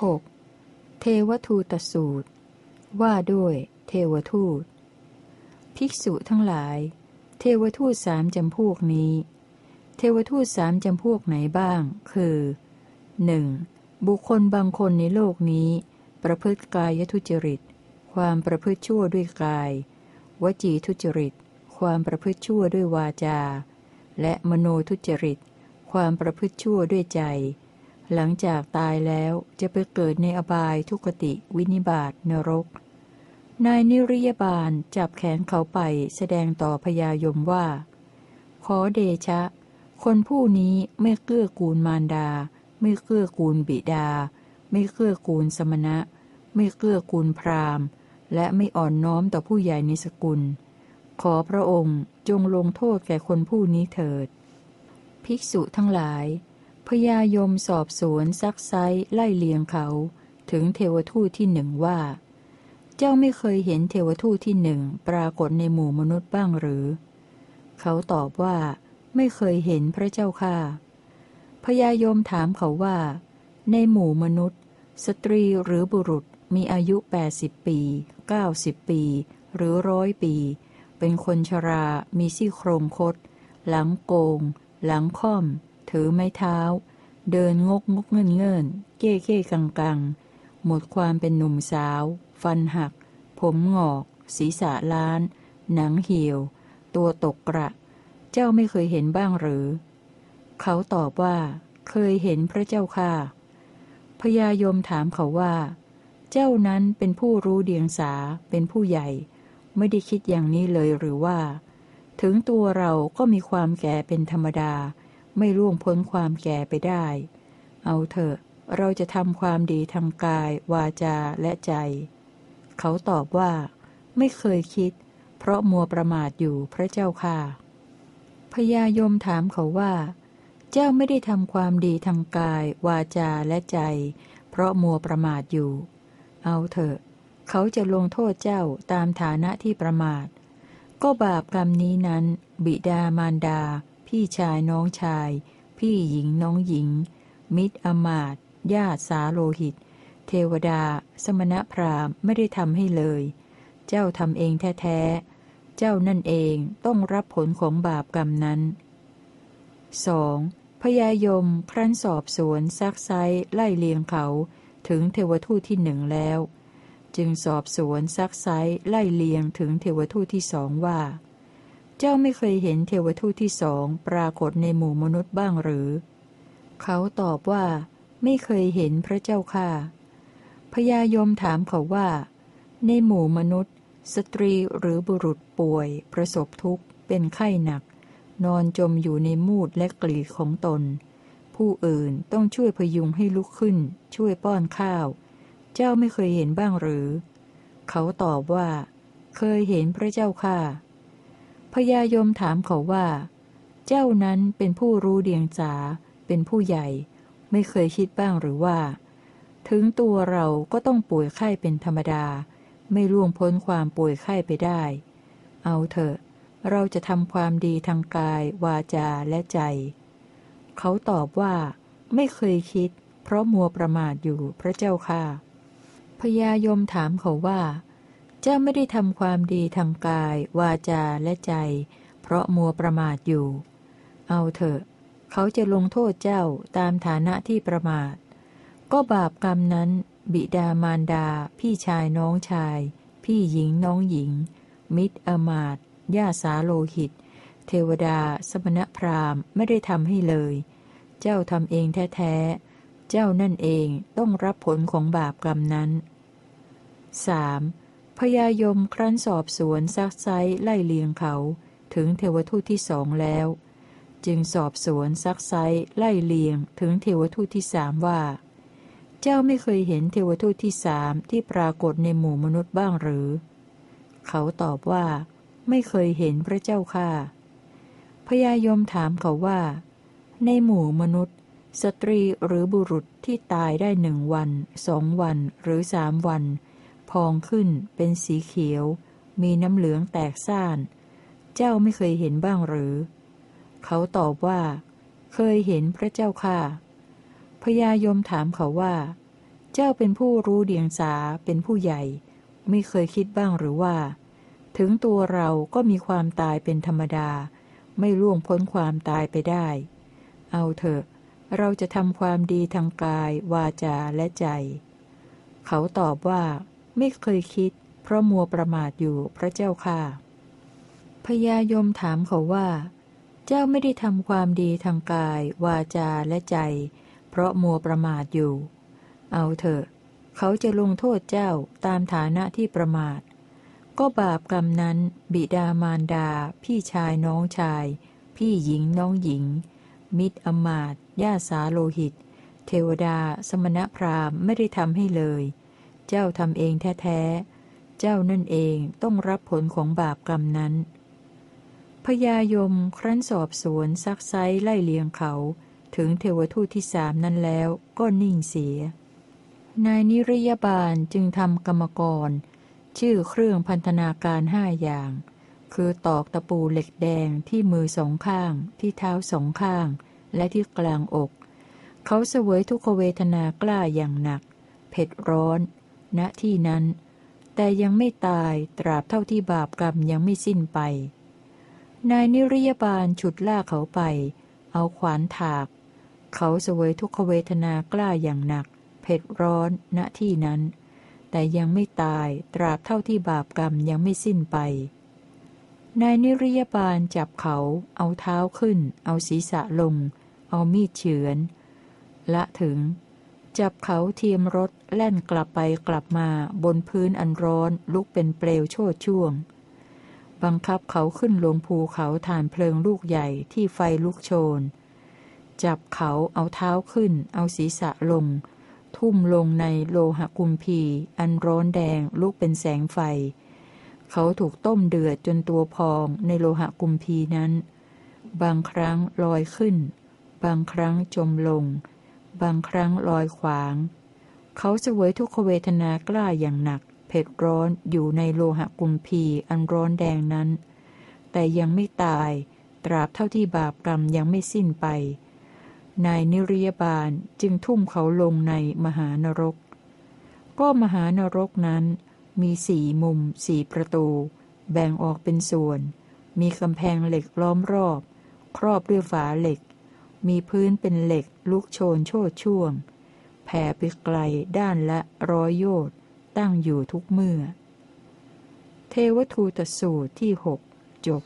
6. เทวทูตสูตร ว่าด้วยเทวทูต ภิกษุทั้งหลาย เทวทูตสามจำพวกนี้ เทวทูตสามจำพวกไหนบ้าง คือ 1. บุคคลบางคนในโลกนี้ ประพฤติกายทุจริต ความประพฤติชั่วด้วยกาย วจีทุจริต ความประพฤติชั่วด้วยวาจา และมโนทุจริต ความประพฤติชั่วด้วยใจ หลังจากตายแล้วจะไปเกิดในอบายทุกติวินิบาตนรก นายนิริยบาลจับแขนเขาไปแสดงต่อพญายมว่า ขอเดชะ คนผู้นี้ไม่เกื้อกูลมารดา ไม่เกื้อกูลบิดา ไม่เกื้อกูลสมณะ ไม่เกื้อกูลพราหมณ์ และไม่อ่อนน้อมต่อผู้ใหญ่ในสกุล ขอพระองค์จงลงโทษแก่คนผู้นี้เถิด ภิกษุทั้งหลาย พญายมสอบสวนซักไซไล่เลียงเขา ถึงเทวทูตที่หนึ่งว่า เจ้าไม่เคยเห็นเทวทูตที่หนึ่งปรากฏในหมู่มนุษย์บ้างหรือ เขาตอบว่า ไม่เคยเห็นพระเจ้าค่ะพญายมถามเขาว่า ในหมู่มนุษย์ สตรีหรือบุรุษมีอายุ 80 ปี 90 ปี หรือร้อยปี เป็นคนชรา มีซี่โครงคด หลังโกง หลังค่อม ถือไม้เท้า เดินงกงกเงินเงินเก้เก้กังกังหมดความเป็นหนุ่มสาว ฟันหัก ผมงอก ศีรษะล้าน หนังเหี่ยว ตัวตกกระ เจ้าไม่เคยเห็นบ้างหรือ เขาตอบว่า เคยเห็นพระเจ้าค่ะพญายมถามเขาว่า เจ้านั้นเป็นผู้รู้เดียงสาเป็นผู้ใหญ่ ไม่ได้คิดอย่างนี้เลยหรือว่า ถึงตัวเราก็มีความแก่เป็นธรรมดา ไม่ล่วงพ้นความแก่ไปได้ เอาเถอะ เราจะทำความดีทางกาย วาจาและใจ เขาตอบว่า ไม่เคยคิด เพราะมัวประมาทอยู่พระเจ้าค่ะ พญายมถามเขาว่า เจ้าไม่ได้ทำความดีทางกาย วาจาและใจ เพราะมัวประมาทอยู่ เอาเถอะ เขาจะลงโทษเจ้าตามฐานะที่ประมาท ก็บาปกรรมนี้นั้น บิดามารดา พี่ชายน้องชาย พี่หญิงน้องหญิง มิตรอมาตญาติสาโลหิต เทวดา สมณพราหมณ์ไม่ได้ทำให้เลย เจ้าทำเองแท้ๆ เจ้านั่นเองต้องรับผลของบาปกรรมนั้น 2. พญายมครั้นสอบสวนซักไซไล่เลียงเขาถึงเทวทูตที่หนึ่งแล้ว จึงสอบสวนซักไซไล่เลียงถึงเทวทูตที่สองว่า เจ้าไม่เคยเห็นเทวทูตที่สองปรากฏในหมู่มนุษย์บ้างหรือ เขาตอบว่า ไม่เคยเห็นพระเจ้าค่ะพญายมถามเขาว่า ในหมู่มนุษย์ สตรีหรือบุรุษป่วย ประสบทุกข์ เป็นไข้หนัก นอนจมอยู่ในมูดและกลีของตน ผู้อื่นต้องช่วยพยุงให้ลุกขึ้น ช่วยป้อนข้าว เจ้าไม่เคยเห็นบ้างหรือ เขาตอบว่า เคยเห็นพระเจ้าค่ะ พญายมถามเขาว่า เจ้านั้นเป็นผู้รู้เดียงสาเป็นผู้ใหญ่ ไม่เคยคิดบ้างหรือว่า ถึงตัวเราก็ต้องป่วยไข้เป็นธรรมดา ไม่ล่วงพ้นความป่วยไข้ไปได้ เอาเถอะ เราจะทำความดีทางกาย วาจาและใจ เขาตอบว่า ไม่เคยคิด เพราะมัวประมาทอยู่พระเจ้าค่ะพญายมถามเขาว่า เจ้าไม่ได้ทำความดีทางกาย วาจาและใจ เพราะมัวประมาทอยู่ เอาเถอะ เขาจะลงโทษเจ้าตามฐานะที่ประมาท ก็บาปกรรมนั้น บิดามารดา พี่ชายน้องชาย พี่หญิงน้องหญิง มิตรอมาตญาสาโลหิต เทวดา สมณพราหมณ์ไม่ได้ทำให้เลย เจ้าทำเองแท้ๆ เจ้านั่นเองต้องรับผลของบาปกรรมนั้น 3. พญายมครั้นสอบสวนซักไซไล่เลียงเขา ถึงเทวทูตที่สองแล้ว จึงสอบสวนซักไซไล่เลียง ถึงเทวทูตที่สามว่า เจ้าไม่เคยเห็นเทวทูตที่สามที่ปรากฏในหมู่มนุษย์บ้างหรือ เขาตอบว่า ไม่เคยเห็นพระเจ้าค่ะพญายมถามเขาว่า ในหมู่มนุษย์ สตรีหรือบุรุษที่ตายได้หนึ่งวันสองวันหรือสามวัน พองขึ้น เป็นสีเขียว มีน้ำเหลืองแตกซ่าน เจ้าไม่เคยเห็นบ้างหรือ เขาตอบว่า เคยเห็นพระเจ้าค่ะ พญายมถามเขาว่า เจ้าเป็นผู้รู้เดียงสา เป็นผู้ใหญ่ ไม่เคยคิดบ้างหรือว่า ถึงตัวเราก็มีความตายเป็นธรรมดา ไม่ล่วงพ้นความตายไปได้ เอาเถอะ เราจะทำความดีทางกาย วาจาและใจเขาตอบว่า ไม่เคยคิด เพราะมัวประมาทอยู่พระเจ้าค่ะ พญายมถามเขาว่า เจ้าไม่ได้ทำความดีทางกาย วาจาและใจ เพราะมัวประมาทอยู่ เอาเถอะ เขาจะลงโทษเจ้าตามฐานะที่ประมาท ก็บาปกรรมนั้น บิดามารดา พี่ชายน้องชาย พี่หญิงน้องหญิง มิตรอมาตญาสาโลหิต เทวดา สมณพราหมณ์ไม่ได้ทำให้เลย เจ้าทำเองแท้ๆ เจ้านั่นเองต้องรับผลของบาปกรรมนั้น พญายมครั้นสอบสวนซักไซไล่เลียงเขา ถึงเทวทูตที่สามนั้นแล้วก็นิ่งเสีย นายนิรยาบาลจึงทำกรรมกร ชื่อเครื่องพันธนาการห้าอย่าง คือตอกตะปูเหล็กแดงที่มือสองข้าง ที่เท้าสองข้าง และที่กลางอก เขาเสวยทุกขเวทนากล้าอย่างหนักเผ็ดร้อน ณที่นั้น แต่ยังไม่ตายตราบเท่าที่บาปกรรมยังไม่สิ้นไป นายนิริยบาลฉุดล่าเขาไป เอาขวานถาก เขาเสวยทุกขเวทนากล้าอย่างหนัก เผ็ดร้อน ณที่นั้น แต่ยังไม่ตายตราบเท่าที่บาปกรรมยังไม่สิ้นไป นายนิริยบาลจับเขา เอาเท้าขึ้น เอาศีรษะลง เอามีดเฉือน ละถึง จับเขาเทียมรถแล่นกลับไปกลับมาบนพื้นอันร้อนลุกเป็นเปลวโชดช่วง บังคับเขาขึ้นลงภูเขาฐานเพลิงลูกใหญ่ที่ไฟลุกโชน จับเขาเอาเท้าขึ้น เอาศีรษะลง ทุ่มลงในโลหะกุมพี อันร้อนแดงลุกเป็นแสงไฟ เขาถูกต้มเดือดจนตัวพองในโลหะกุมพีนั้น บางครั้งลอยขึ้น บางครั้งจมลง บางครั้งลอยขวาง เขาเสวยทุกขเวทนากล้าอย่างหนัก เผ็ดร้อนอยู่ในโลหะกุมพีอันร้อนแดงนั้น แต่ยังไม่ตาย ตราบเท่าที่บาปกรรมยังไม่สิ้นไป นายนิริยบาลจึงทุ่มเขาลงในมหานรก ก็มหานรกนั้น มีสี่มุมสี่ประตู แบ่งออกเป็นส่วน มีกำแพงเหล็กล้อมรอบ ครอบด้วยฝาเหล็ก มีพื้นเป็นเหล็ก ลุกโชนโชดช่วง แผ่ไปไกลด้านละร้อยโยชน์ตั้งอยู่ทุกเมื่อ เทวทูตสูตรที่หกจบ